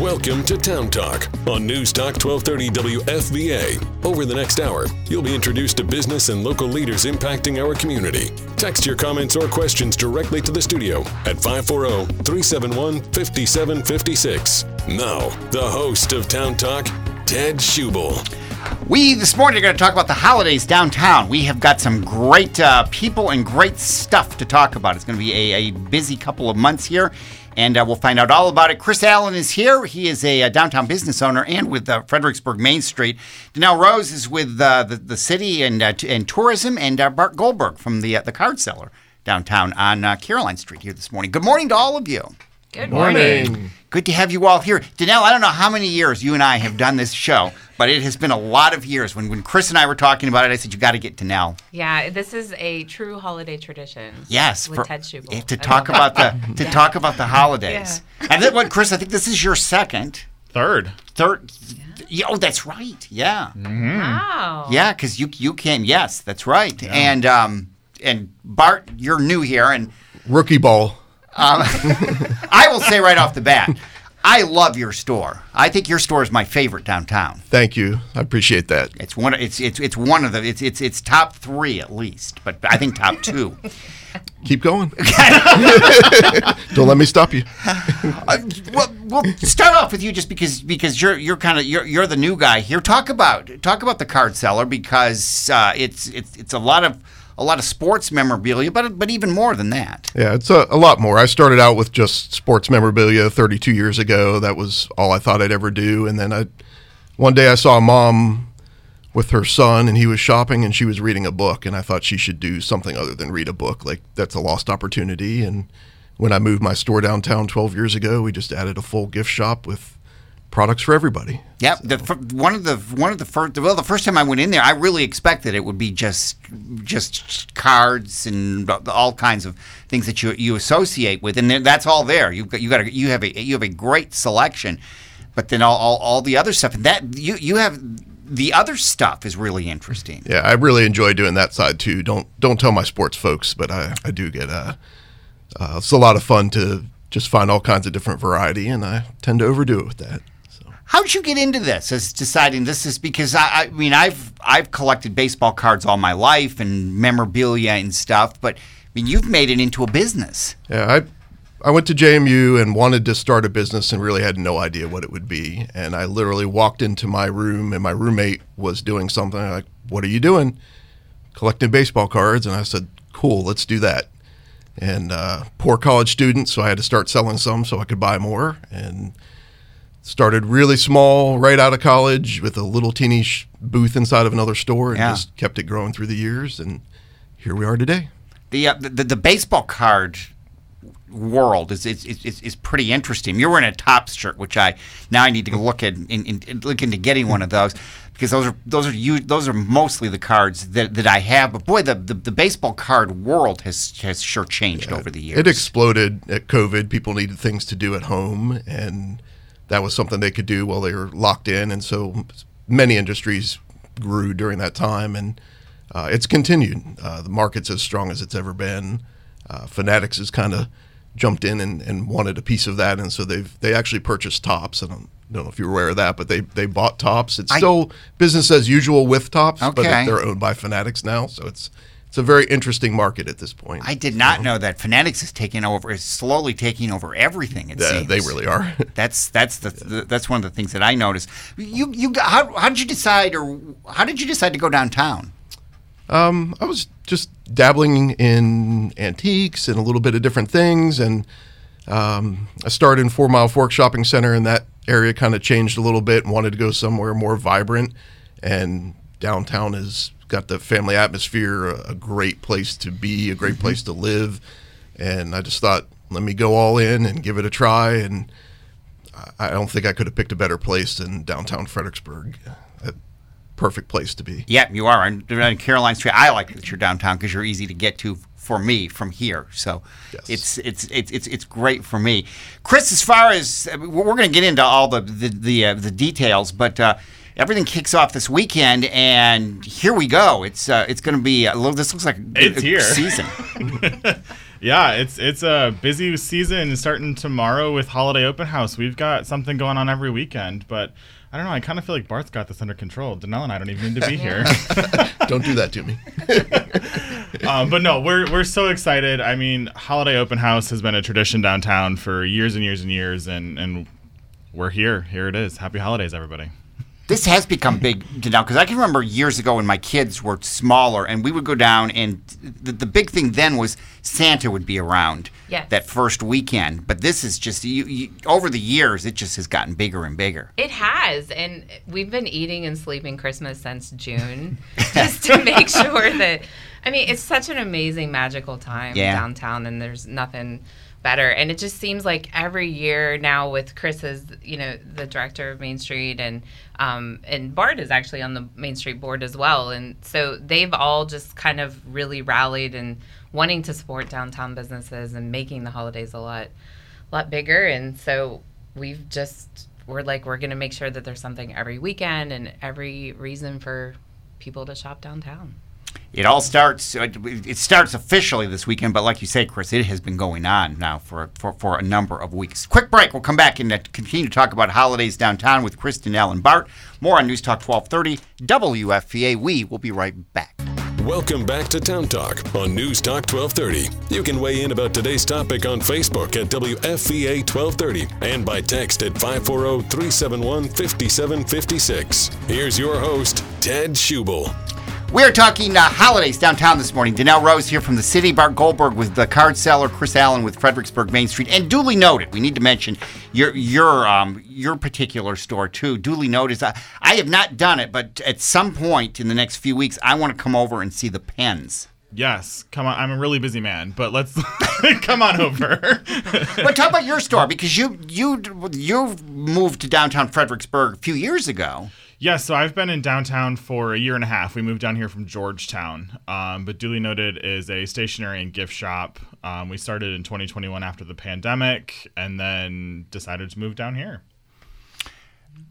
Welcome to Town Talk on News Talk 1230 WFVA. Over the next hour, you'll be introduced to business and local leaders impacting our community. Text your comments or questions directly to the studio at 540 371 5756. Now, the host of Town Talk, Ted Schubel. We this morning are going to talk about the holidays downtown. We have got some great uh, people and great stuff to talk about. It's going to be a, a busy couple of months here, and uh, we'll find out all about it. Chris Allen is here. He is a, uh downtown business owner and with uh, Fredericksburg Main Street. Danelle Rose is with uh, the, the city and, uh, t- and tourism, and uh, Bart Goldberg from the, uh, the Card Cellar downtown on Caroline Street here this morning. Good morning to all of you. Good morning. Good to have you all here. Danelle, I don't know how many years you and I have done this show, but it has been a lot of years. When, when Chris and I were talking about it, I said, you got to get Danelle. Yeah, this is a true holiday tradition. Yes, with for- Ted Schubel. eh, to I talk about it. the to talk about the holidays. And then what, Chris? I think this is your second, Third. third. Yeah, oh, that's right. Yeah, Wow. yeah, because you you came. Yes, that's right. And um and Bart, you're new here, and Rookie ball. I will say right off the bat, I love your store. I think your store is my favorite downtown. Thank you. I appreciate that. It's one. It's it's it's one of the. It's it's it's top three at least, but I think top two. Keep going. Don't let me stop you. Uh, well, we'll start off with you just because because you're you're kind of you're, you're the new guy here. Talk about talk about the Card Cellar because uh, it's it's it's a lot of a lot of sports memorabilia, but but even more than that. Yeah, it's a, a lot more. I started out with just sports memorabilia 32 years ago. That was all I thought I'd ever do. And then I, one day I saw a mom with her son, and he was shopping, and she was reading a book, and I thought she should do something other than read a book. Like that's a lost opportunity. And when I moved my store downtown 12 years ago, we just added a full gift shop with products for everybody. Yep. The, one of the one of the first well, the first time I went in there, I really expected it would be just just cards and all kinds of things that you you associate with, and that's all there. You've got you got a, you have a you have a great selection, but then all, all, all the other stuff and that you you have the other stuff is really interesting. Yeah, I really enjoy doing that side too. Don't don't tell my sports folks, but I, I do get uh, uh, it's a lot of fun to just find all kinds of different variety, and I tend to overdo it with that. How'd you get into this? As deciding this is because I, I mean I've I've collected baseball cards all my life and memorabilia and stuff, but I mean you've made it into a business. yeah, I I went to JMU and wanted to start a business and really had no idea what it would be. And I literally walked into my room and my roommate was doing something. Like, "What are you doing?" Collecting baseball cards, and I said, "Cool, let's do that." And uh, poor college student, so I had to start selling some so I could buy more. And started really small right out of college with a little teeny sh- booth inside of another store and Yeah. just kept it growing through the years and here we are today The uh, the, the baseball card world is is, is is pretty interesting. You're wearing a Topps shirt, which I now I need to look at in, in, look into getting one of those because those are those are you those are mostly the cards that, that I have. But boy, the, the, the baseball card world has has sure changed over the years. it exploded at covid people needed things to do at home and that was something they could do while they were locked in. And so many industries grew during that time and uh, it's continued. Uh, the market's as strong as it's ever been. Uh, fanatics has kind of jumped in and, and wanted a piece of that and so they've they actually purchased Topps i don't, know if you're aware of that but they they bought Topps it's I- still business as usual with Topps but they're owned by fanatics now so it's it's a very interesting market at this point I did not know that Fanatics is taking over, is slowly taking over everything. It Yeah, seems they really are. That's that's the, the that's one of the things that I noticed. You you got- how how did you decide or how did you decide to go downtown? Um, I was just dabbling in antiques and a little bit of different things, and um, I started in Four Mile Fork Shopping Center, and that area kind of changed a little bit, and wanted to go somewhere more vibrant. And downtown has got the family atmosphere, a, a great place to be, a great place to live, and I just thought, let me go all in and give it a try, and I- don't think I could have picked a better place than downtown Fredericksburg. A perfect place to be. Yeah, you are on, on Caroline Street. I like that you're downtown because you're easy to get to for me from here. So Yes. it's, it's it's it's it's great for me. Chris, as far as we're going to get into all the the the, uh, the details, but. Uh, Everything kicks off this weekend, and here we go. It's uh, it's going to be a little. This looks like a, It's a here. season. Yeah, it's it's a busy season starting tomorrow with holiday open house. We've got something going on every weekend, but I don't know. I kind of feel like Bart's got this under control. Danelle and I don't even need to be here. Don't do that to me. um, but no, we're we're so excited. I mean, holiday open house has been a tradition downtown for years and years and years, and and we're here. Here it is. Happy holidays, everybody. This has become big now because I can remember years ago when my kids were smaller and we would go down and the, the big thing then was Santa would be around Yes. that first weekend. But this is just you, you, over the years it just has gotten bigger and bigger. It has, and we've been eating and sleeping Christmas since June, just to make sure that. I mean, it's such an amazing, magical time Yeah. downtown, and there's nothing better. And it just seems like every year now, with Chris as you know the director of Main Street, and um, and Bart is actually on the Main Street board as well, and so they've all just kind of really rallied and wanting to support downtown businesses and making the holidays a lot lot bigger. And so we've just we're like we're going to make sure that there's something every weekend and every reason for people to shop downtown It all starts. uh, It starts officially this weekend, but like you say, Chris, it has been going on now for for, for a number of weeks. Quick break. We'll come back and uh, continue to talk about holidays downtown with Kristen, Allen, Bart. More on News Talk 1230 WFVA. We will be right back. Welcome back to Town Talk on News Talk 1230. You can weigh in about today's topic on Facebook at WFVA 1230 and by text at 540 371 5756. Here's your host, Ted Schubel. We are talking uh, holidays downtown this morning. Danelle Rose here from the city. Bart Goldberg with the Card Cellar. Chris Allen with Fredericksburg Main Street. And duly noted, we need to mention your your um, your particular store too. Duly noted. I, I have not done it, but at some point in the next few weeks, I want to come over and see the pens. Yes, come on. I'm a really busy man, but let's come on over. But talk about your store because you you you moved to downtown Fredericksburg a few years ago. Yeah, so I've been in downtown for a year and a half. We moved down here from Georgetown, um, but duly noted is a stationery and gift shop. Um, we started in 2021 after the pandemic, and then decided to move down here.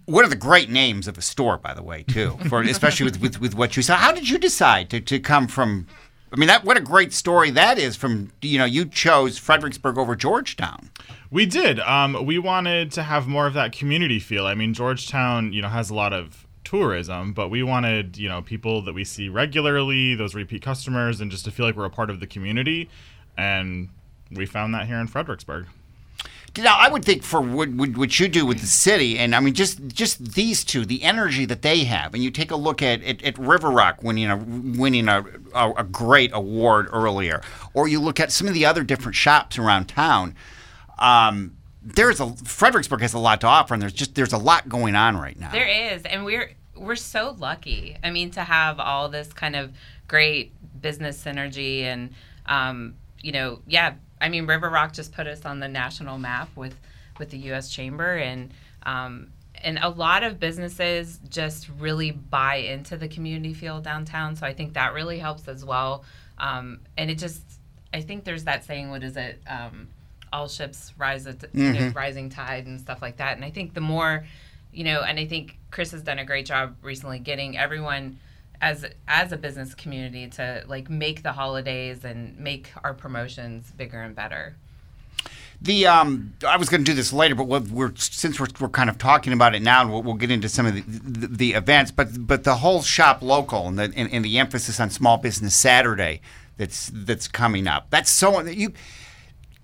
What are the great names of a store, by the way, too, for especially with, with, with what you saw? How did you decide to, to come from? I mean, that what a great story that is. From you know, you chose Fredericksburg over Georgetown. We did. Um, we wanted to have more of that community feel. I mean, Georgetown, you know, has a lot of tourism, but we wanted, you know, people that we see regularly, those repeat customers, and just to feel like we're a part of the community. And we found that here in Fredericksburg. Now, I would think for what, what, you do with the city, and I mean, just just these two, the energy that they have, and you take a look at at, at River Rock winning a winning a, a, a great award earlier, or you look at some of the other different shops around town. Um, there's a Fredericksburg has a lot to offer, and there's just there's a lot going on right now. There is, and we're we're so lucky. I mean, to have all this kind of great business synergy, and um, you know, yeah. I mean, River Rock just put us on the national map with with the U.S. Chamber, and um, and a lot of businesses just really buy into the community feel downtown. So I think that really helps as well. Um, and it just, I think there's that saying, what is it? Um, all ships rise at you know, rising tide and stuff like that. And I think the more, you know, and I think Chris has done a great job recently getting everyone as as a business community to like make the holidays and make our promotions bigger and better. The um, I was going to do this later, but we're, we're since we're, we're kind of talking about it now, we'll, we'll get into some of the, the, the events. But but the whole shop local and the and, and the emphasis on Small Business Saturday that's that's coming up. That's so you.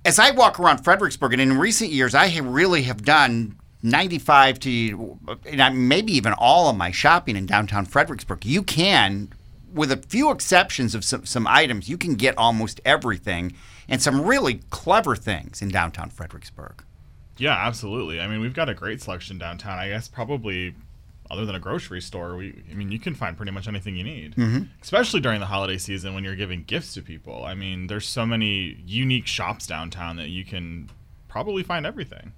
As I walk around Fredericksburg, and in recent years, I have really have done 95 to uh, maybe even all of my shopping in downtown Fredericksburg. You can, with a few exceptions of some, some items, you can get almost everything and some really clever things in downtown Fredericksburg. Yeah, absolutely. I mean, we've got a great selection downtown. I guess probably other than a grocery store, we I mean, you can find pretty much anything you need. Mm-hmm. Especially during the holiday season when you're giving gifts to people. I mean, there's so many unique shops downtown that you can probably find everything.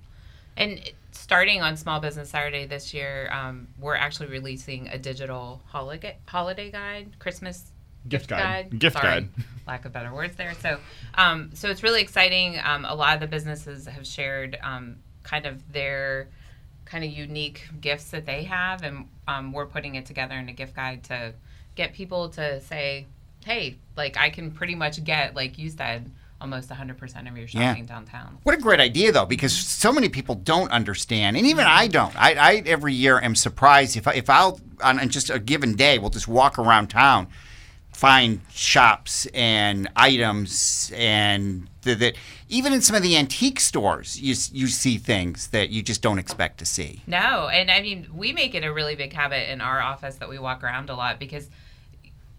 And starting on Small Business Saturday this year, um, we're actually releasing a digital holiday holiday guide, Christmas Gift guide. Gift Sorry, guide. lack of better words there. So, um, so it's really exciting. Um, a lot of the businesses have shared um, kind of their kind of unique gifts that they have, and um, we're putting it together in a gift guide to get people to say, "Hey, like I can pretty much get, like you said, almost 100% of your Yeah. shopping downtown. What a great idea, though, because so many people don't understand, and even I don't. I, I every year am surprised if I, if I'll on just a given day, we'll just walk around town, find shops and items, and the, the, even in some of the antique stores, you you see things that you just don't expect to see. No, and I mean, we make it a really big habit in our office that we walk around a lot because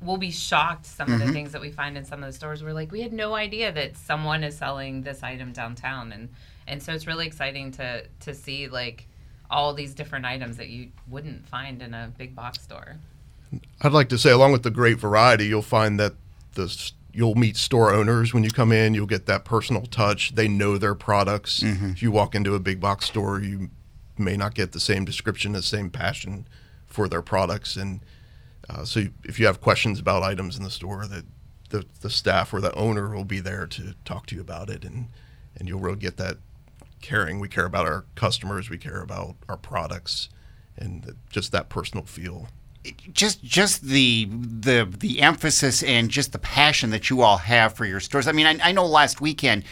we'll be shocked some of the mm-hmm. things that we find in some of the stores. We're like, we had no idea that someone is selling this item downtown, and and so it's really exciting to to see like all these different items that you wouldn't find in a big box store. I'd like to say, along with the great variety, you'll find that the you'll meet store owners when you come in. You'll get that personal touch. They know their products. If you walk into a big box store, you may not get the same description, the same passion for their products. And uh, so, if you have questions about items in the store, that the, the staff or the owner will be there to talk to you about it, and and you'll really get that caring. We care about our customers. We care about our products, and the, just that personal feel. Just just the the the emphasis and just the passion that you all have for your stores. I mean, I, I know last weekend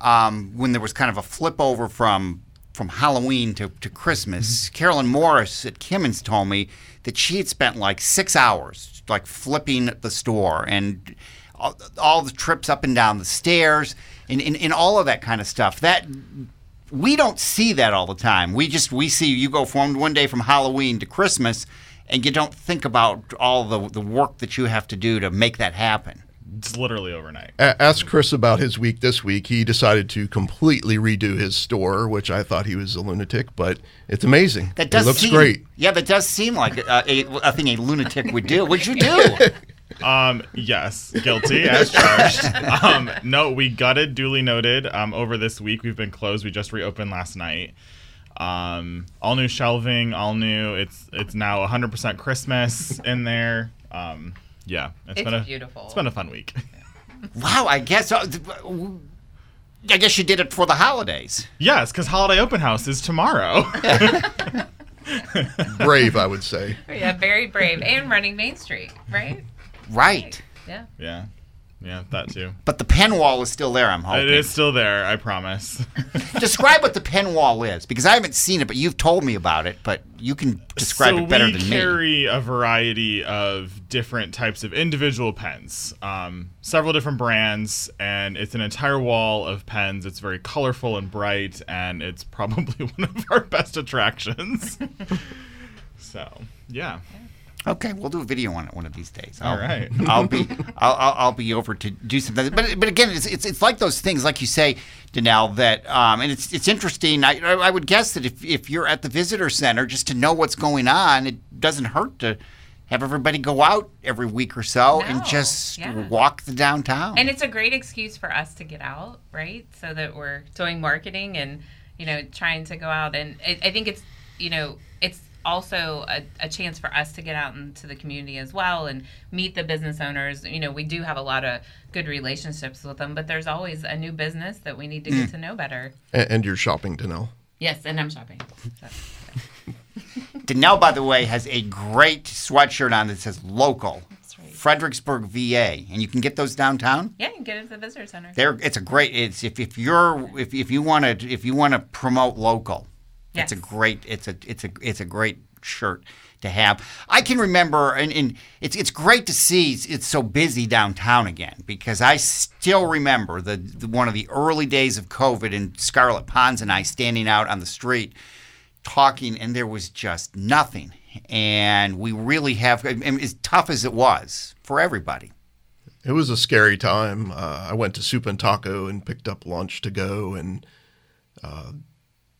um, when there was kind of a flip over from from Halloween to, to Christmas, Carolyn Morris at Kimmons told me that she had spent like six hours like flipping the store and all, all the trips up and down the stairs and, and, and all of that kind of stuff. That we don't see that all the time. We just we see you go from one day from Halloween to Christmas, and you don't think about all the the work that you have to do to make that happen. It's literally overnight. A- ask Chris about his week this week. He decided to completely redo his store, which I thought he was a lunatic, but it's amazing. That does it looks seem, great. Yeah, that does seem like a, a, a thing a lunatic would do. What'd you do? Um, yes, guilty as charged. um, no, we gutted, duly noted. Um, over this week, we've been closed. We just reopened last night. Um, all new shelving, all new. It's it's now 100% Christmas in there. Um, yeah, It's been a beautiful. It's been a fun week. wow, I guess. Uh, I guess you did it for the holidays. yes, because holiday open house is tomorrow. Brave, I would say. yeah, very brave and running Main Street, right? Right. Yeah. yeah, yeah, that too. But the pen wall is still there, I'm hoping. It is still there. I promise. Describe what the pen wall is, because I haven't seen it, but you've told me about it. But you can describe so it better than me. We carry a variety of different types of individual pens, um, several different brands, and it's an entire wall of pens. It's very colorful and bright, and it's probably one of our best attractions. so, yeah. Okay, we'll do a video on it one of these days. I'll, All right. I'll be I'll, I'll, I'll be over to do something. But but again, it's, it's it's like those things, like you say, Danelle. That um, and it's it's interesting. I I I would guess that if if you're at the visitor center, just to know what's going on, it doesn't hurt to have everybody go out every week or so and just yeah. walk the downtown. And it's a great excuse for us to get out, right? So that we're doing marketing and, you know, trying to go out. And I, I think it's, you know, it's also a, a chance for us to get out into the community as well and meet the business owners. You know, we do have a lot of good relationships with them, but there's always a new business that we need to Mm. get to know better. And, and you're shopping, Danelle. Yes, and I'm shopping. So, Danelle, by the way, has a great sweatshirt on that says "local." Fredericksburg, VA, and you can get those downtown. yeah, you can get it at the visitor center. There, it's a great. It's if, if you're if, if you want to if you want to promote local, it's a great it's a it's a it's a great shirt to have. I can remember, and, and it's it's great to see it's so busy downtown again because I still remember the, the one of the early days of COVID and Scarlett Pons and I standing out on the street talking, and there was just nothing. And we really have, I mean, as tough as it was for everybody. It was a scary time. Uh, I went to Soup and Taco and picked up lunch to go, and uh,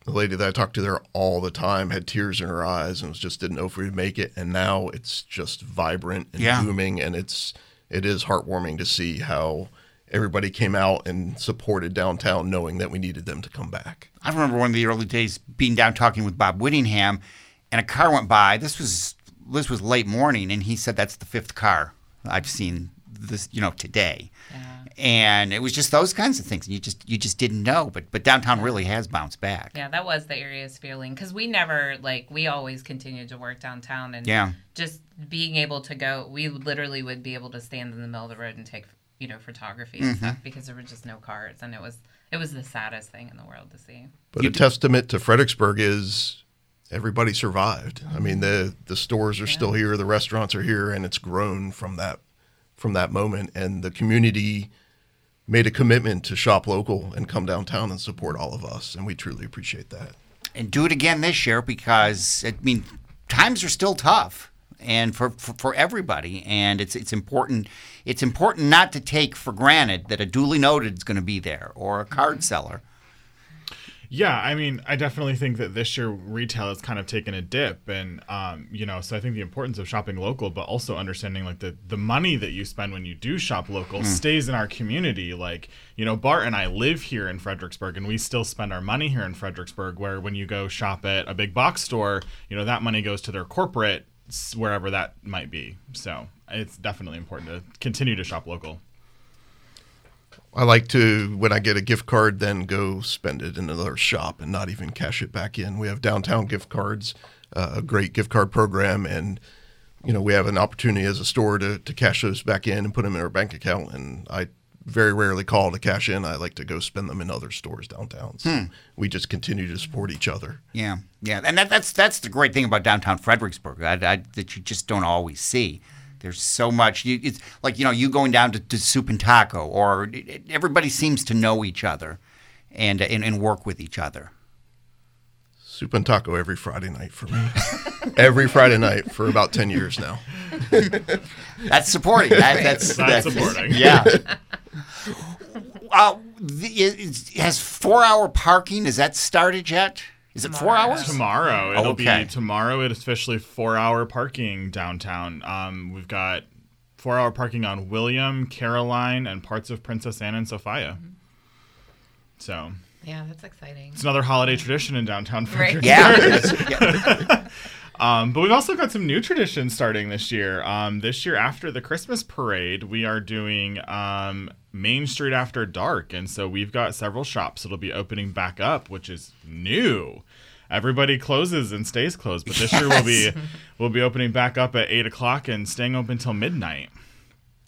the lady that I talked to there all the time had tears in her eyes and was just didn't know if we'd make it. And now it's just vibrant and Yeah. booming, and it's it is heartwarming to see how everybody came out and supported downtown, knowing that we needed them to come back. I remember one of the early days being down talking with Bob Whittingham, and a car went by. This was this was late morning, and he said that's the fifth car I've seen this you know today. And it was just those kinds of things. You just you just didn't know, but but downtown really has bounced back. Yeah, that was the area's feeling because we never like we always continued to work downtown and Yeah. just being able to go. We literally would be able to stand in the middle of the road and take you know, photography and mm-hmm. stuff because there were just no cars, and it was it was the saddest thing in the world to see. But a testament to Fredericksburg is everybody survived. I mean, the the stores are still here, the restaurants are here, and it's grown from that from that moment. And the community made a commitment to shop local and come downtown and support all of us, and we truly appreciate that. and do it again this year because I mean times are still tough and for, for, for everybody and it's it's important it's important not to take for granted that a duly noted is going to be there or a card mm-hmm. seller. Yeah, I mean, I definitely think that this year retail has kind of taken a dip, and um, you know, so I think the importance of shopping local, but also understanding like the the money that you spend when you do shop local stays in our community. Like, you know, Bart and I live here in Fredericksburg, and we still spend our money here in Fredericksburg. Where when you go shop at a big box store, you know, that money goes to their corporate wherever that might be. So it's definitely important to continue to shop local. I like to, when I get a gift card, then go spend it in another shop and not even cash it back in. We have downtown gift cards, uh, a great gift card program, and you know we have an opportunity as a store to, to cash those back in and put them in our bank account. And I very rarely call to cash in. I like to go spend them in other stores downtown. So we just continue to support each other. Yeah, yeah, and that, that's that's the great thing about downtown Fredericksburg I, I, that you just don't always see. There's so much. You, it's like you know you going down to, to Soup and Taco, or it- it- everybody seems to know each other, and and, and work with each other. Soup and taco every Friday night for me. every Friday night for about ten years now. That's supporting. That, that's, That's supporting. Yeah. uh, the, is, has four hour parking? Is that started yet? Is it four hours? Tomorrow it'll Okay. be tomorrow. It's officially four hour parking downtown. Um, we've got four hour parking on William, Caroline, and parts of Princess Anne and Sophia. So Yeah, that's exciting. it's another holiday tradition in downtown Right. Fredericksburg. Yeah, yeah. Um, but we've also got some new traditions starting this year. Um, this year, after the Christmas parade, we are doing um, Main Street After Dark. And so we've got several shops that'll be opening back up, which is new. Everybody closes and stays closed, but this year we'll be we'll be opening back up at eight o'clock and staying open till midnight.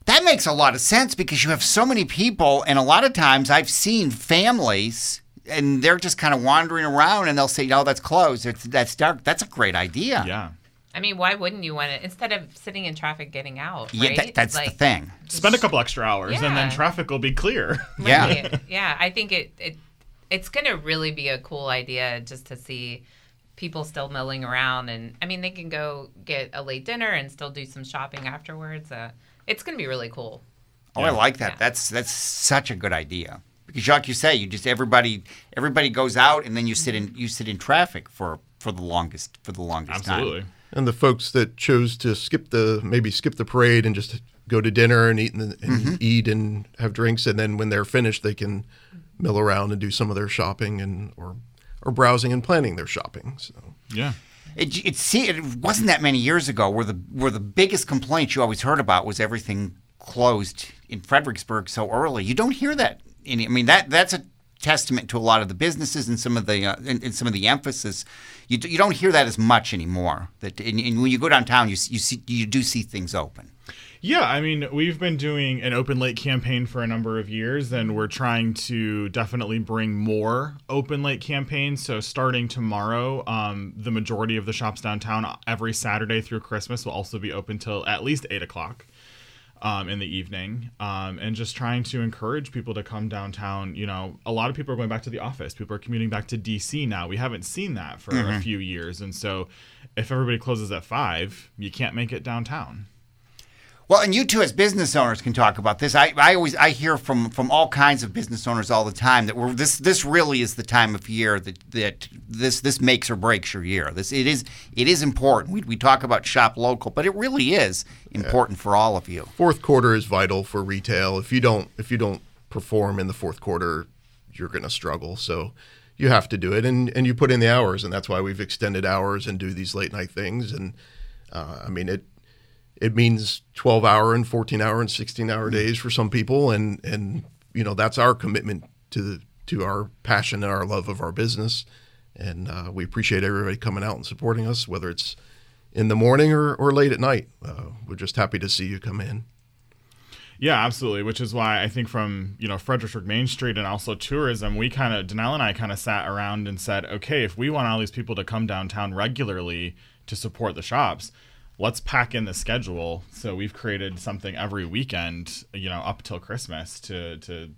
That makes a lot of sense because you have so many people, and a lot of times I've seen families, and they're just kind of wandering around, and they'll say, "No, that's closed. It's, that's dark." That's a great idea. Yeah, I mean, why wouldn't you want it instead of sitting in traffic getting out? Yeah, that- that's the thing. spend a couple extra hours, and then traffic will be clear. Yeah. Yeah. I think it, it it's going to really be a cool idea just to see people still milling around, and I mean, they can go get a late dinner and still do some shopping afterwards. Uh, it's going to be really cool. Oh, I like that. Yeah. That's that's such a good idea because, like you say, you just everybody everybody goes out, and then you sit in you sit in traffic for for the longest for the longest Absolutely. time. And the folks that chose to skip the maybe skip the parade and just go to dinner and eat and, and eat and have drinks, and then when they're finished, they can mill around and do some of their shopping and or or browsing and planning their shopping. So Yeah. It it, see, it wasn't that many years ago where the where the biggest complaint you always heard about was everything closed in Fredericksburg so early. You don't hear that. Any, I mean that that's a testament to a lot of the businesses and some of the uh, and, and some of the emphasis. You, you don't hear that as much anymore. That and, and when you go downtown, you you see you do see things open. Yeah, I mean, we've been doing an open late campaign for a number of years, and we're trying to definitely bring more open late campaigns. So, starting tomorrow, um, the majority of the shops downtown every Saturday through Christmas will also be open till at least eight o'clock um, in the evening, um, and just trying to encourage people to come downtown. You know, a lot of people are going back to the office. People are commuting back to DC now. We haven't seen that for a few years, and so if everybody closes at five, you can't make it downtown. Well, and you two as business owners can talk about this. I, I always I hear from from all kinds of business owners all the time that we're this this really is the time of year that that this this makes or breaks your year. This it is it is important. We we talk about shop local, but it really is important for all of you. fourth quarter is vital for retail. If you don't if you don't perform in the fourth quarter, you're going to struggle. So you have to do it, and and you put in the hours, and that's why we've extended hours and do these late night things. And uh, I mean it it means 12 hour and 14 hour and 16 hour days for some people. And and you know that's our commitment to the, to our passion and our love of our business. And uh, we appreciate everybody coming out and supporting us whether it's in the morning or, or late at night. Uh, we're just happy to see you come in. Yeah, absolutely. Which is why I think from you know Fredericksburg Main Street and also tourism, we kind of Danelle and I kind of sat around and said, okay, if we want all these people to come downtown regularly to support the shops, let's pack in the schedule. So we've created something every weekend, you know, up till Christmas to to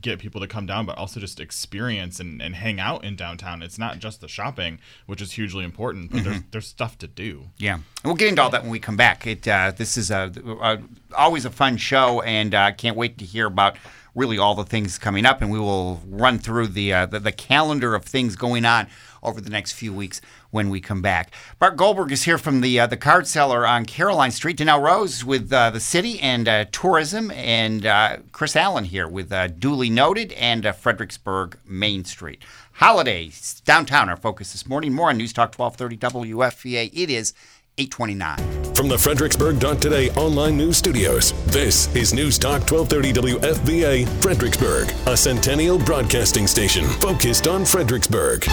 get people to come down, but also just experience and, and hang out in downtown. It's not just the shopping, which is hugely important, but there's there's stuff to do. Yeah, and we'll get into all that when we come back. It uh, this is a, a always a fun show, and I uh, can't wait to hear about really all the things coming up, and we will run through the uh, the, the calendar of things going on over the next few weeks when we come back. Bart Goldberg is here from the uh, the Card Cellar on Caroline Street. Danelle Rose with uh, the city and uh, tourism, and uh, Chris Allen here with uh, Duly Noted and Fredericksburg Main Street. Holidays downtown. Our focus this morning. More on News Talk 1230 WFVA. It is 829. From the Fredericksburg.today online news studios, this is News Talk 1230 WFVA Fredericksburg, a centennial broadcasting station focused on Fredericksburg.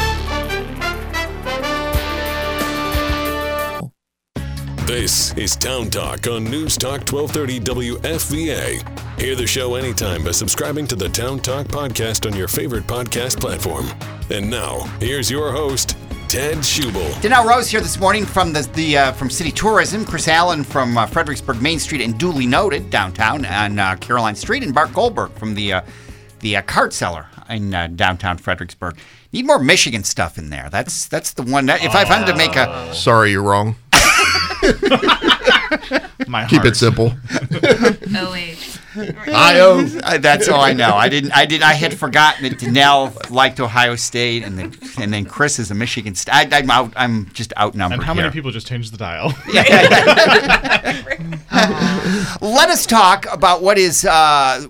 This is Town Talk on News Talk 1230 WFVA. Hear the show anytime by subscribing to the Town Talk podcast on your favorite podcast platform. And now, here's your host, Ted Schubel. Danelle Rose here this morning from the, the uh, from City Tourism. Chris Allen from uh, Fredericksburg Main Street and duly noted downtown on uh, Caroline Street, and Bart Goldberg from the uh, the uh, Card Cellar in uh, downtown Fredericksburg. Need more Michigan stuff in there. That's that's the one. That, if I wanted to make a Sorry, you're wrong. My Keep heart. it simple. Oh wait. Io. Uh, that's all I know. I didn't. I did. I had forgotten that Danelle liked Ohio State, and then and then Chris is a Michigan State. I, I'm out. I'm just outnumbered And how many here. people just changed the dial? Let us talk about what is. Uh,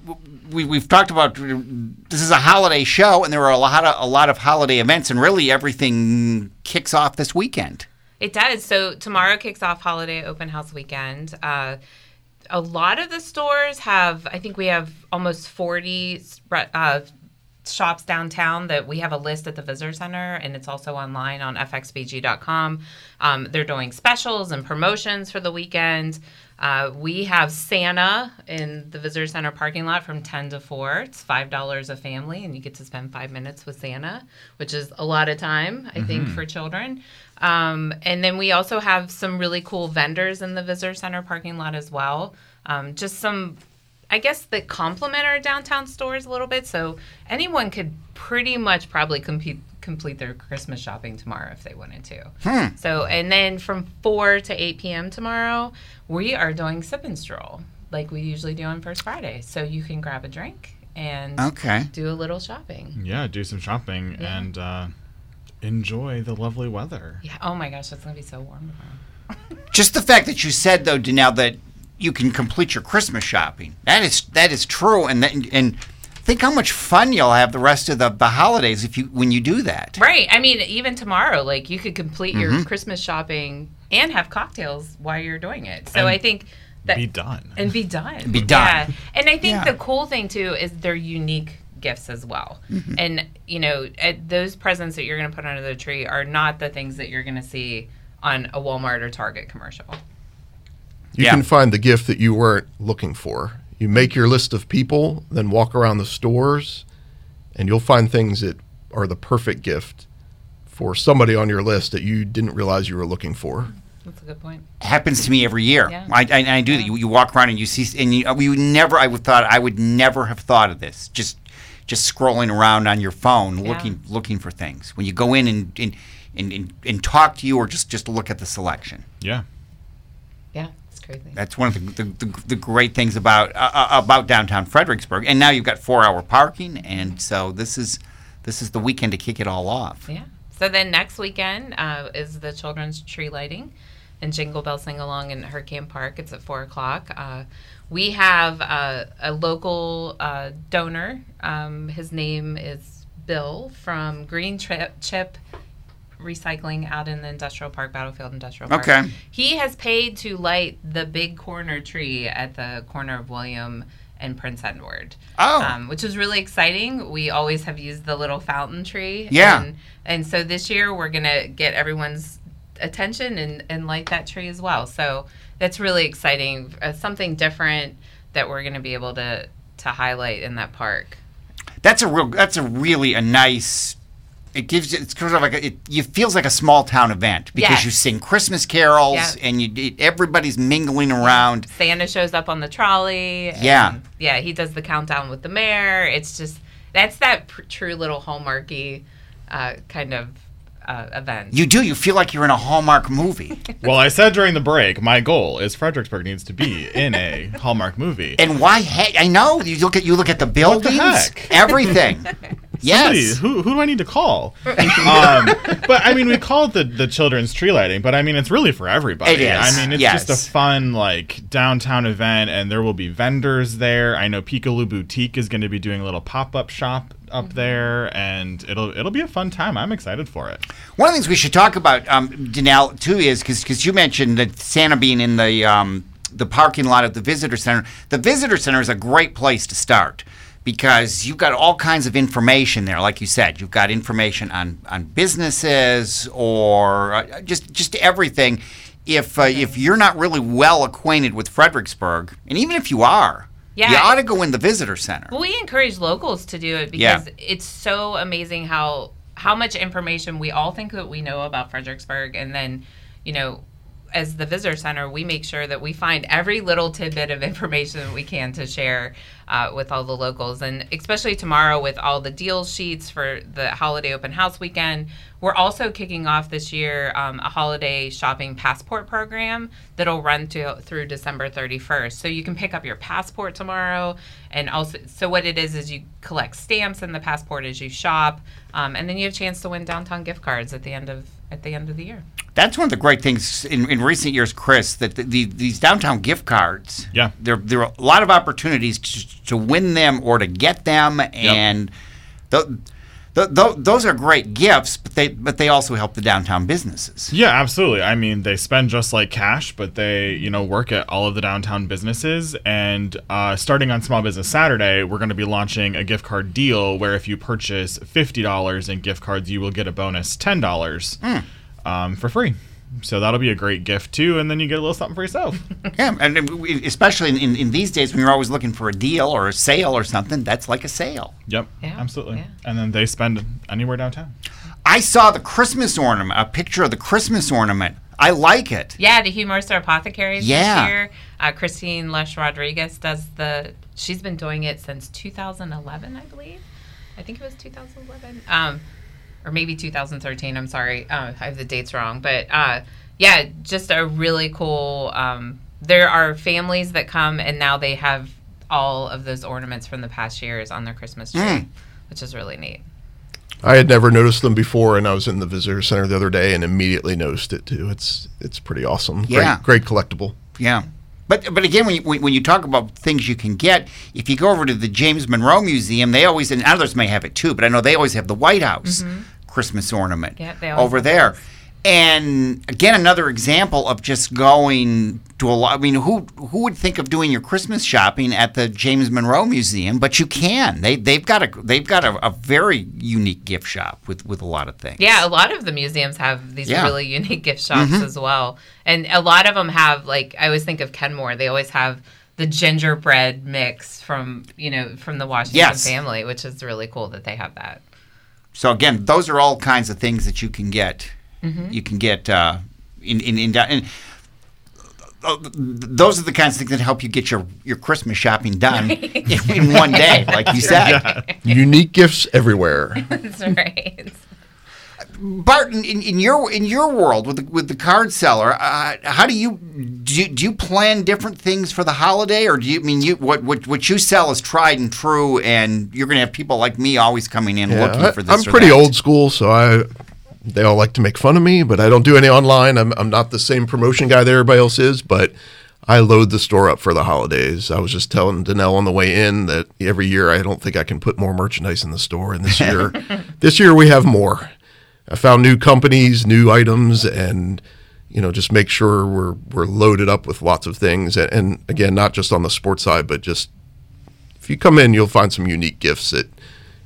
we, we've talked about this is a holiday show, and there are a lot of a lot of holiday events, and really everything kicks off this weekend. It does. So tomorrow kicks off holiday open house weekend. Uh, a lot of the stores have. I think we have almost forty uh, shops downtown that we have a list at the visitor center, and it's also online on fxbg.com. Um, they're doing specials and promotions for the weekend. Uh, we have Santa in the visitor center parking lot from 10 to 4. It's $5 a family, and you get to spend five minutes with Santa, which is a lot of time, I think, for children. Um, and then we also have some really cool vendors in the visitor center parking lot as well. Um, just some, I guess, that complement our downtown stores a little bit. So anyone could pretty much probably compete, complete their Christmas shopping tomorrow if they wanted to. So, and then from 4 to 8 p.m. tomorrow, we are doing Sip and Stroll like we usually do on First Friday. So you can grab a drink and Okay. do a little shopping. yeah, do some shopping Yeah. and uh, enjoy the lovely weather. Yeah. Oh my gosh, it's going to be so warm tomorrow. Just the fact that you said though, Danelle, that you can complete your Christmas shopping. That is that is true, and that, and think how much fun you'll have the rest of the, the holidays if you when you do that. Right. I mean, even tomorrow, like you could complete your mm-hmm. Christmas shopping and have cocktails while you're doing it. So And I think that Be done. and be done. Be done. Yeah. And I think Yeah. the cool thing too is they're unique gifts as well. Mm-hmm. And you know, at those presents that you're going to put under the tree are not the things that you're going to see on a Walmart or Target commercial. You Yeah. can find the gift that you weren't looking for. You make your list of people, then walk around the stores, and you'll find things that are the perfect gift for somebody on your list that you didn't realize you were looking for. That's a good point. happens to me every year. Yeah. I, I, I do that. You, you walk around and you see, and you, you never. I would thought I would never have thought of this. Just, just scrolling around on your phone, Yeah. looking, looking for things. When you go in and and, and, and and talk to you, or just just look at the selection. Yeah. Yeah, it's crazy. That's one of the the, the, the great things about uh, uh, about downtown Fredericksburg. And now you've got four hour parking, and so this is this is the weekend to kick it all off. Yeah. So then next weekend uh, is the children's tree lighting and Jingle Bell Sing Along in Hurkamp Park. It's at four o'clock. Uh, we have uh, a local uh, donor. Um, his name is Bill from Green Chip, Chip Recycling out in the Industrial Park, Battlefield Industrial Park. Okay. He has paid to light the big corner tree at the corner of William and Prince Edward. Oh. Um, which is really exciting. We always have used the little fountain tree. Yeah. And, and so this year we're going to get everyone's attention and, and light that tree as well. So that's really exciting. Uh, something different that we're going to be able to to highlight in that park. That's a real. That's a really a nice. It gives. It's sort of like a, it. It feels like a small town event because Yes. you sing Christmas carols and you everybody's mingling around. Santa shows up on the trolley. Yeah. and, yeah, he does the countdown with the mayor. It's just that's that pr- true little hallmarky uh, kind of uh, event. You do. You feel like you're in a Hallmark movie. Well, I said during the break, my goal is Fredericksburg needs to be in a Hallmark movie. and why? Hey, I know. You look at you look at the the buildings, heck? everything. Somebody, yes. who who do I need to call? um, but I mean, we call it the the children's tree lighting, but I mean, it's really for everybody. It is, I mean, it's yes. just a fun like downtown event, and there will be vendors there. I know Peekaboo Boutique is going to be doing a little pop up shop up there, and it'll it'll be a fun time. I'm excited for it. One of the things we should talk about, um, Danelle, too, is because you mentioned that Santa being in the um, the parking lot of the visitor center. The visitor center is a great place to start because you've got all kinds of information there. Like you said, you've got information on on businesses or uh, just just everything. If uh, if you're not really well acquainted with Fredericksburg, and even if you are, Yeah. you ought to go in the visitor center. Well, we encourage locals to do it Yeah. because it's so amazing how how much information we all think that we know about Fredericksburg, and then you know, as the visitor center, we make sure that we find every little tidbit of information that we can to share uh, with all the locals, and especially tomorrow with all the deal sheets for the holiday open house weekend. We're also kicking off this year um, a holiday shopping passport program that'll run to, through December 31st. So you can pick up your passport tomorrow, and also, so what it is is you collect stamps in the passport as you shop, um, and then you have a chance to win downtown gift cards at the end of at the end of the year. That's one of the great things in, in recent years, Chris. That the, the, these downtown gift cards, Yeah. there there are a lot of opportunities to, to win them or to get them, and th- th- th- those are great gifts. But they but they also help the downtown businesses. Yeah, absolutely. I mean, they spend just like cash, but they, you know, work at all of the downtown businesses. And uh, starting on Small Business Saturday, we're going to be launching a gift card deal where if you purchase fifty dollars in gift cards, you will get a bonus ten dollars um, for free. So that'll be a great gift too, and then you get a little something for yourself. Yeah, and especially in, in, in these days when you're always looking for a deal or a sale or something, that's like a sale. yep, Yeah, absolutely. yeah. And then they spend anywhere downtown. I saw the Christmas ornament, a picture of the Christmas ornament. I like it. Yeah, the Hugh Mercer Apothecaries Yeah. this year. Uh, Christine lush Rodriguez does the. She's been doing it since 2011, I believe. I think it was 2011, um, or maybe 2013. I'm sorry, uh, I have the dates wrong, but uh, yeah, just a really cool. Um, there are families that come and now they have all of those ornaments from the past years on their Christmas tree, Mm. which is really neat. I had never noticed them before, and I was in the visitor center the other day and immediately noticed it too. It's it's pretty awesome. Yeah. great, great collectible. Yeah. But but again, when you, when when you talk about things you can get, if you go over to the James Monroe Museum, they always and others may have it too, but I know they always have the White House Christmas ornament Mm-hmm. Over there. those. And again, another example of just going to a lot. I mean, who who would think of doing your Christmas shopping at the James Monroe Museum? But you can. They they've got a they've got a, a very unique gift shop with with a lot of things. Yeah, a lot of the museums have these Yeah. Mm-hmm. really unique gift shops as well. And a lot of them have like I always think of Kenmore. They always have the gingerbread mix from, you know, from the Washington Yes. family, which is really cool that they have that. So again, those are all kinds of things that you can get. Mm-hmm. You can get uh, in in in. in uh, those are the kinds of things that help you get your, your Christmas shopping done in, in one day, like you said. Unique gifts everywhere. That's right. Bart, in, in your in your world with the, with the Card Cellar, uh, how do you, do you do you plan different things for the holiday, or do you I mean you what what what you sell is tried and true, and you're going to have people like me always coming in Yeah, looking I, for this? I'm or pretty that? old school, so I they all like to make fun of me, but I don't do any online. I'm I'm not the same promotion guy that everybody else is, but I load the store up for the holidays. I was just telling Danelle on the way in that every year I don't think I can put more merchandise in the store, and this year this year we have more. I found new companies, new items, and you know just make sure we're we're loaded up with lots of things. And, and again, not just on the sports side, but just if you come in, you'll find some unique gifts that.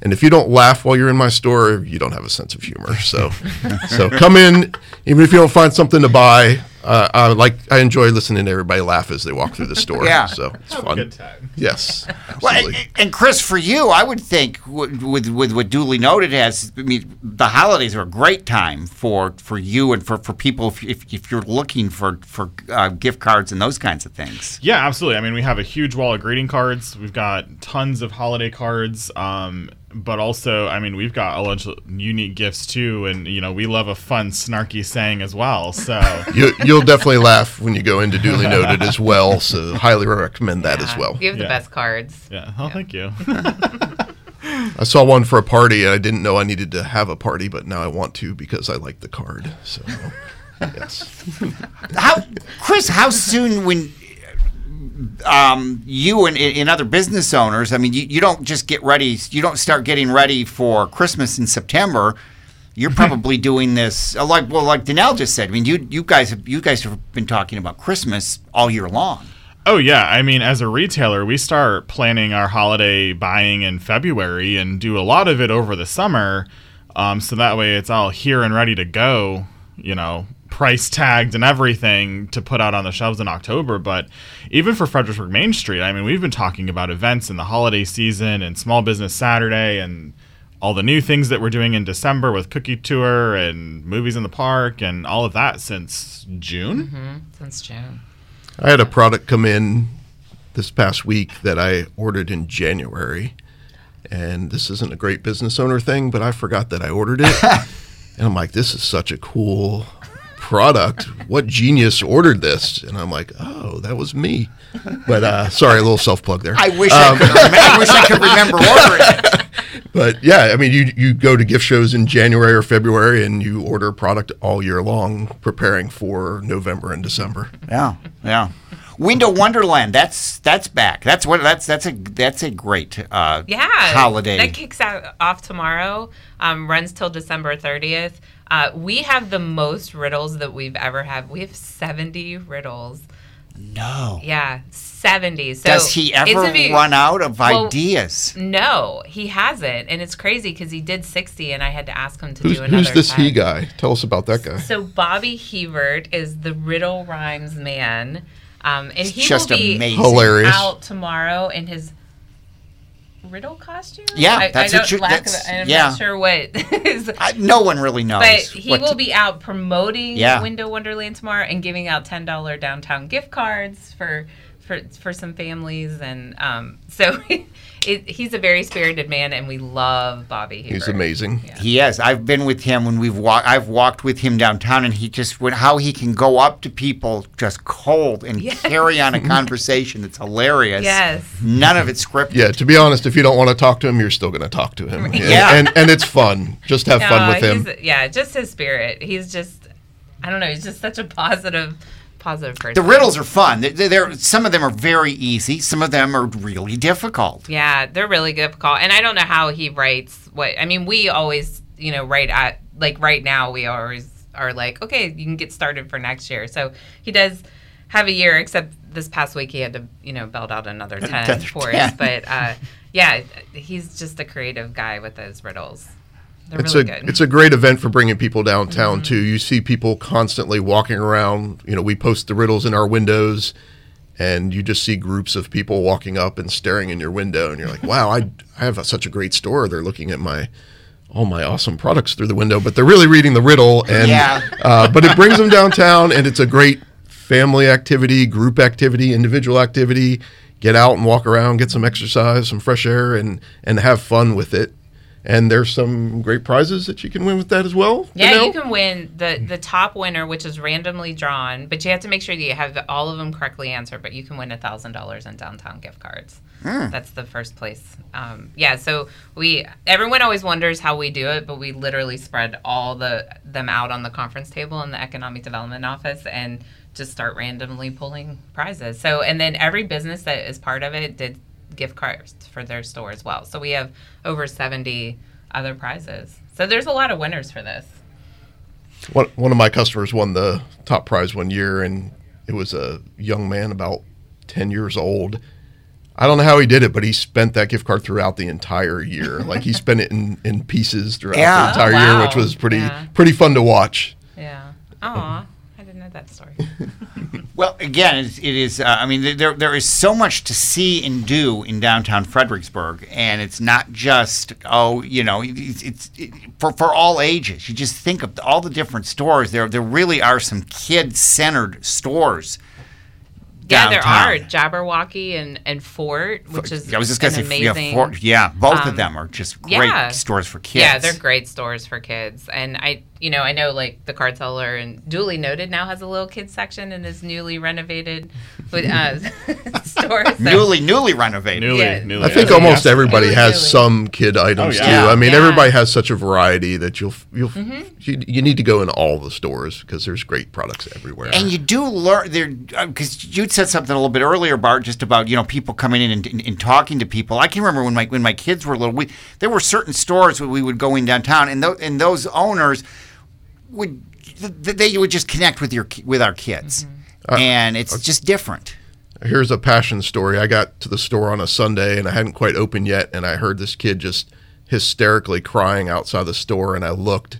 And if you don't laugh while you're in my store, you don't have a sense of humor. So, so come in, even if you don't find something to buy, uh, I like I enjoy listening to everybody laugh as they walk through the store. Yeah. so it's Have a fun. good time. Yes, Well, absolutely. and, and Chris, for you, I would think with, with with what duly noted as I mean, the holidays are a great time for for you and for, for people if, if, if you're looking for for uh, gift cards and those kinds of things. Yeah, absolutely. I mean, we have a huge wall of greeting cards. We've got tons of holiday cards. Um, but also, I mean, we've got a bunch of unique gifts too, and you know, we love a fun, snarky saying as well. So, you, you'll definitely laugh when you go into duly noted as well. So highly recommend that as well. You have the Yeah. best cards. yeah. Oh, thank you. I saw one for a party, and I didn't know I needed to have a party, but now I want to because I like the card. So yes, How, Chris? How soon when? Um, you and, and other business owners, I mean, you, you don't just get ready, you don't start getting ready for Christmas in September. You're probably doing this uh, like well, like Danelle just said. I mean, you you guys have you guys have been talking about Christmas all year long. Oh yeah, I mean, as a retailer, we start planning our holiday buying in February and do a lot of it over the summer, um, so that way it's all here and ready to go. You know, price tagged and everything to put out on the shelves in October. But even for Fredericksburg Main Street, I mean, we've been talking about events in the holiday season and Small Business Saturday and all the new things that we're doing in December with Cookie Tour and movies in the park and all of that since June. Mm-hmm. Since June. I had a product come in this past week that I ordered in January, and this isn't a great business owner thing, but I forgot that I ordered it, and I'm like, this is such a cool product. What genius ordered this? And I'm like, oh, that was me. But uh, sorry, a little self plug there. I wish I could. Rem- I wish I could remember ordering it. But yeah, I mean, you you go to gift shows in January or February, and you order product all year long, preparing for November and December. Yeah, yeah. Window Wonderland. That's that's back. That's what. That's that's a that's a great uh, Yeah. holiday. That kicks out off tomorrow. Um, runs till December 30th. Uh, we have the most riddles that we've ever had. We have 70 riddles. no. Yeah, 70. So Does he ever a big- run out of Well, ideas? No, he hasn't, and it's crazy because he did 60, and I had to ask him to Who's, do another. who's this 10. he guy? Tell us about that guy. So Bobby Hebert is the riddle rhymes man, um, and he just will be amazing. Hilarious. out tomorrow in his riddle costume. Yeah, I, that's I what don't you- lack that's- of, I'm yeah. not sure what is. I, no one really knows. But he will to- be out promoting Yeah. Window Wonderland tomorrow and giving out ten dollar downtown gift cards for for for some families, and um, so it, he's a very spirited man, and we love Bobby. He's amazing. Yeah. He is. I've been with him when we've walked. I've walked with him downtown, and he just when how he can go up to people just cold and Yes. carry on a conversation. that's hilarious. Yes. None of it's scripted. Yeah, to be honest, if you don't want to talk to him, you're still going to talk to him. And- Yeah. and and it's fun. Just have fun with him. Yeah, just his spirit. He's just, I don't know. He's just such a positive, positive person. The riddles are fun. They're, they're- some of them are very easy. Some of them are really difficult. Yeah, they're really difficult, and I don't know how he writes. What I mean, we always, you know, write at like right now. We always are like, okay, you can get started for next year. So he does have a year, except this past week he had to, you know, belt out another ten Another for 10. us. But uh, yeah, he's just a creative guy with those riddles. They're It's really a good. Mm-hmm. it's a great event for bringing people downtown too. You see people constantly walking around. You know, we post the riddles in our windows, and you just see groups of people walking up and staring in your window, and you're like, "Wow, I I have a, such a great store." They're looking at my all my awesome products through the window, but they're really reading the riddle. And Yeah. uh, but it brings them downtown, and it's a great family activity, group activity, individual activity. Get out and walk around, get some exercise, some fresh air, and and have fun with it. And there's some great prizes that you can win with that as well. Yeah, know? you can win the the top winner, which is randomly drawn, but you have to make sure that you have all of them correctly answered. But you can win a thousand dollars in downtown gift cards. That's the first place. Um, yeah, so we everyone always wonders how we do it, but we literally spread all the them out on the conference table in the economic development office and just start randomly pulling prizes. So and then every business that is part of it did gift cards for their store as well. So we have over 70 other prizes. So there's a lot of winners for this. One, one of my customers won the top prize one year, and it was a young man about 10 years old. I don't know how he did it, but he spent that gift card throughout the entire year. like he spent it in, in pieces throughout Yeah. the entire Oh, year, which was pretty Yeah. pretty fun to watch. Yeah. Aw, I didn't know heard that story. Well, again, it's, it is. Uh, I mean, there there is so much to see and do in downtown Fredericksburg, and it's not just oh, you know, it's, it's it, for for all ages. You just think of all the different stores. There there really are some kid centered stores. Yeah, there are. Jabberwocky and, and Fort, which is I was just gonna say, yeah, amazing. Fort- yeah, both of um, them are just great yeah. stores for kids. Yeah, they're great stores for kids. And I, you know, I know like the Card Cellar and duly noted now has a little kids section in his newly renovated with, uh, store. So, newly newly renovated. Newly, Yeah. newly. I think Yeah. almost Yeah. everybody Really, has really. some kid items Oh, too. I mean, Yeah. everybody has such a variety that you'll you'll Mm-hmm. you, you need to go in all the stores because there's great products everywhere. And you do learn there because you'd said something a little bit earlier, Bart, just about you know people coming in and, and, and talking to people. I can remember when my when my kids were little, we there were certain stores where we would go in downtown, and those and those owners would th- they would just connect with your with our kids, mm-hmm. uh, and it's just different. Here's a passion story. I got to the store on a Sunday and I hadn't quite opened yet, and I heard this kid just hysterically crying outside the store, and I looked,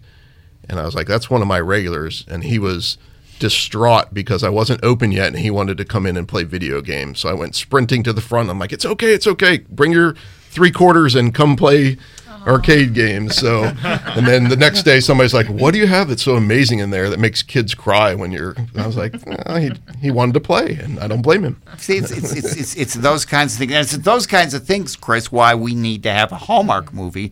and I was like, "That's one of my regulars," and he was distraught because I wasn't open yet, and he wanted to come in and play video games. So I went sprinting to the front. I'm like, "It's okay, it's okay. Bring your three quarters and come play." Arcade games. So, and then the next day, somebody's like, "What do you have that's so amazing in there that makes kids cry when you're?" And I was like, "Well, he, "He wanted to play, and I don't blame him." See, it's it's, it's, it's it's those kinds of things. And it's those kinds of things, Chris, why we need to have a Hallmark movie.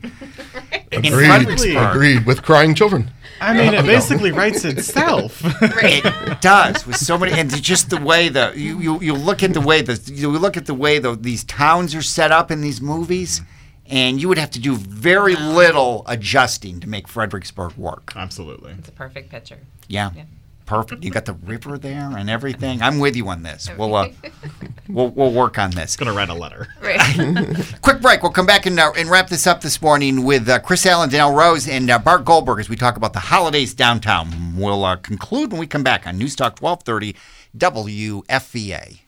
in Agreed. Agreed with crying children. I mean, it basically writes itself. It does with so many, and just the way the you, you, you look at the way the you look at the way the, these towns are set up in these movies, and you would have to do very little adjusting to make Fredericksburg work. Absolutely. it's a perfect picture. Yeah, Yeah. perfect. You got the river there and everything. I'm with you on this. We'll uh, we'll, we'll work on this. Gonna write a letter. Right. Quick break. We'll come back and, uh, and wrap this up this morning with uh, Chris Allen, Danelle Rose, and uh, Bart Goldberg as we talk about the holidays downtown. We'll uh, conclude when we come back on News Talk 1230 WFVA.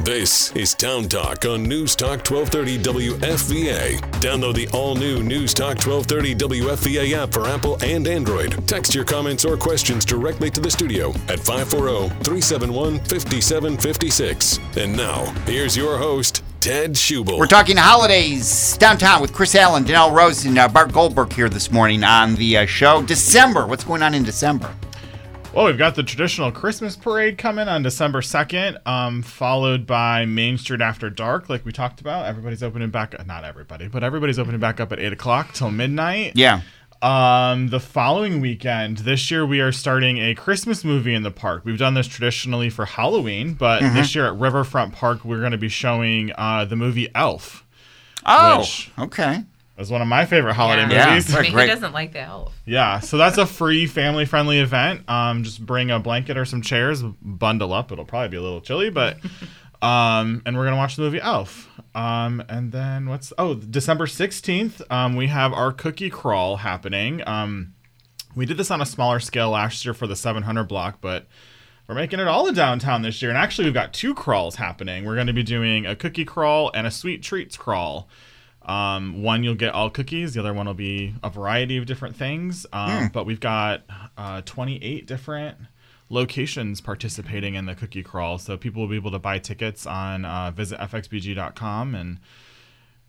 This is Town Talk on News Talk 1230 WFVA. Download the all new News Talk 1230 WFVA app for Apple and Android. Text your comments or questions directly to the studio at 540 371 5756. And now, here's your host, Ted Schubel. We're talking holidays downtown with Chris Allen, Danelle Rose, and uh, Bart Goldberg here this morning on the uh, show. December. What's going on in December? Well, we've got the traditional Christmas parade coming on December 2nd, um, followed by Main Street After Dark, like we talked about. Everybody's opening back not everybody, but everybody's opening back up at 8 o'clock till midnight. Yeah. Um, the following weekend, this year we are starting a Christmas movie in the park. We've done this traditionally for Halloween, but Mm-hmm. this year at Riverfront Park, we're going to be showing uh, the movie Elf. Oh, Which- okay. It's one of my favorite holiday Yeah. movies. I mean, Great. who doesn't like the elf? Yeah, so that's a free family friendly event. Um, just bring a blanket or some chairs, bundle up. It'll probably be a little chilly, but um, and we're gonna watch the movie Elf. Um, and then what's oh December sixteenth? Um, we have our cookie crawl happening. Um, we did this on a smaller scale last year for the 700 block, but we're making it all in downtown this year. And actually, we've got two crawls happening. We're going to be doing a cookie crawl and a sweet treats crawl. Um, one you'll get all cookies. The other one will be a variety of different things. Um, But we've got uh, 28 different locations participating in the cookie crawl, so people will be able to buy tickets on uh, visitfxbg.com, and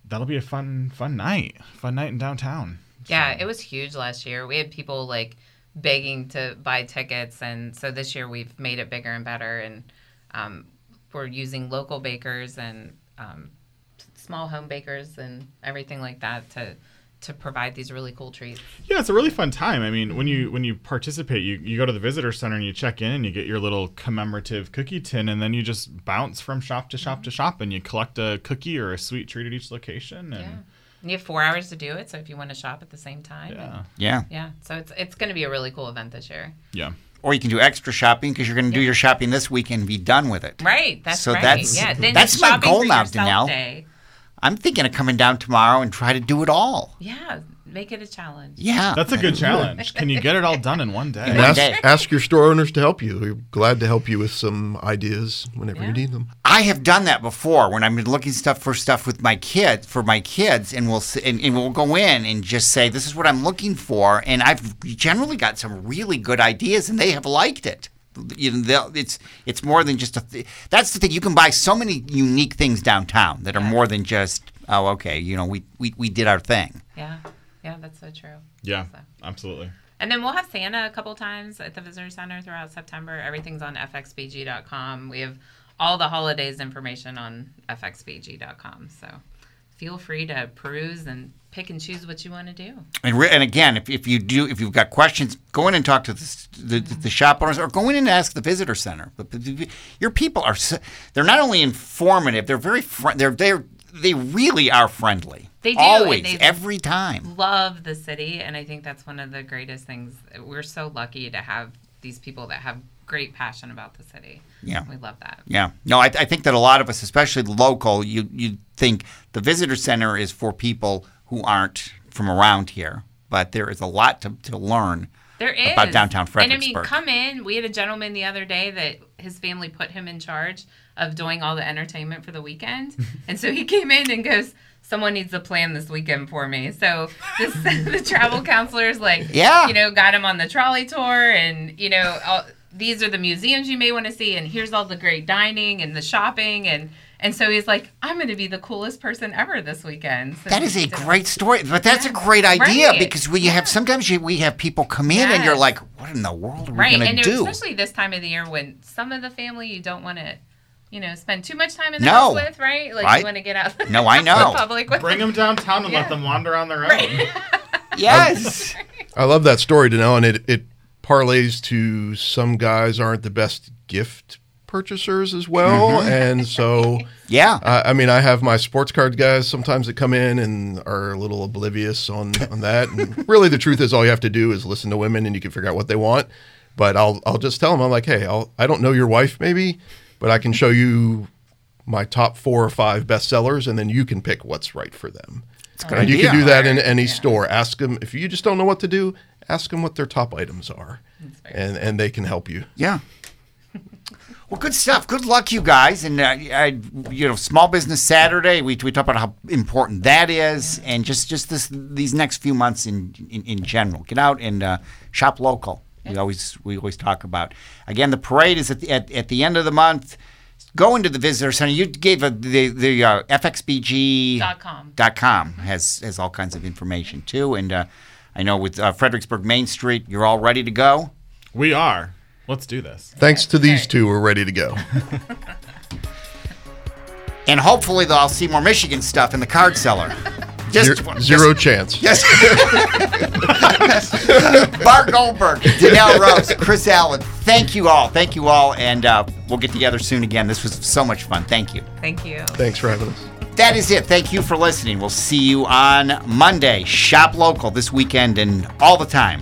that'll be a fun, fun night. Fun night in downtown. Yeah, it was huge last year. We had people like begging to buy tickets, and so this year we've made it bigger and better, and um, we're using local bakers and um, small home bakers and everything like that to to provide these really cool treats. Yeah, it's a really fun time. I mean, when you when you participate, you, you go to the visitor center and you check in and you get your little commemorative cookie tin, and then you just bounce from shop to shop to mm-hmm. shop, and you collect a cookie or a sweet treat at each location. And Yeah. And you have four hours to do it, so if you want to shop at the same time. yeah, Yeah. Yeah. So it's it's going to be a really cool event this year. yeah. Or you can do extra shopping because you're going to do your shopping this week and be done with it. Right. That's So right. that's- yeah. Then that's my goal now, yourself Danelle. Day. I'm thinking of coming down tomorrow and try to do it all. Yeah. Make it a challenge. Yeah. That's a good challenge. Can you get it all done in one day? And One ask, day. ask your store owners to help you. We're glad to help you with some ideas whenever Yeah. you need them. I have done that before when I've been looking stuff for stuff with my kids for my kids, and we'll and, and we'll go in and just say this is what I'm looking for, and I've generally got some really good ideas, and they have liked it. You know, they'll- it's it's more than just a. Th- that's the thing. You can buy so many unique things downtown that are more than just oh okay. You know, we we, we did our thing. Yeah, yeah, that's so true. Yeah, So- absolutely. And then we'll have Santa a couple times at the visitor center throughout September. Everything's on fxbg.com. We have all the holidays information on fxbg.com. So feel free to peruse and pick and choose what you want to do. And, re- and again, if, if you do, if you've got questions, go in and talk to the, the, the mm-hmm. shop owners, or go in and ask the visitor center. Your people are so, they're not only informative, they're very fr- they're they're they really are friendly. They do, always they- every time. Love the city, and I think that's one of the greatest things. We're so lucky to have these people that have great passion about the city. Yeah. We love that. Yeah, no, I, I think that a lot of us, especially the local, you you think the visitor center is for people who aren't from around here, but there is a lot to, to learn. There is About downtown Fredericksburg. And I mean, come in. We had a gentleman the other day that his family put him in charge of doing all the entertainment for the weekend, and so he came in and goes. Someone needs to plan this weekend for me. So this, the travel counselors, like, Yeah. you know, got him on the trolley tour, and you know, all, these are the museums you may want to see, and here's all the great dining and the shopping, and and so he's like, I'm going to be the coolest person ever this weekend. So That is a he did- great story, but that's a great idea Right. because we have sometimes you, we have people come in and you're like, what in the world are we right going and to do? especially this time of the year when some of the family you don't want to you know spend too much time in the No. house with right like Right. you want to get out No, I know. the public with Bring them downtown and Yeah. let them wander on their own. Right. Yes. I love that story, Danelle, and it, it parlays to some guys aren't the best gift purchasers as well. And so, yeah. I I mean, I have my sports card guys sometimes that come in and are a little oblivious on, on that. And really, the truth is, all you have to do is listen to women and you can figure out what they want. But I'll, I'll just tell them, I'm like, hey, I'll, I don't know your wife maybe, but I can show you my top four or five bestsellers, and then you can pick what's right for them. and you can do that in any store. Ask them if you just don't know what to do. Ask them what their top items are, and and they can help you. Yeah. Well, good stuff. Good luck, you guys. And uh, I, you know, Small Business Saturday. We we talk about how important that is, and just just this these next few months in in, in general. Get out and uh, shop local. We always we always talk about. Again, the parade is at the, at, at the end of the month. Go into the visitor center. You gave a, the the uh, FXBG Dot com. dot com has has all kinds of information too. And uh, I know with uh, Fredericksburg Main Street, you're all ready to go. We are. Let's do this. Thanks to these two, we're ready to go. And hopefully, though, I'll see more Michigan stuff in the card cellar. Just Zero, zero chance. Yes. Bart Goldberg, Danelle Rose, Chris Allen. Thank you all. Thank you all. And uh, we'll get together soon again. This was so much fun. Thank you. thank you Thanks for having us. That is it. Thank you for listening. We'll see you on Monday. Shop local this weekend and all the time.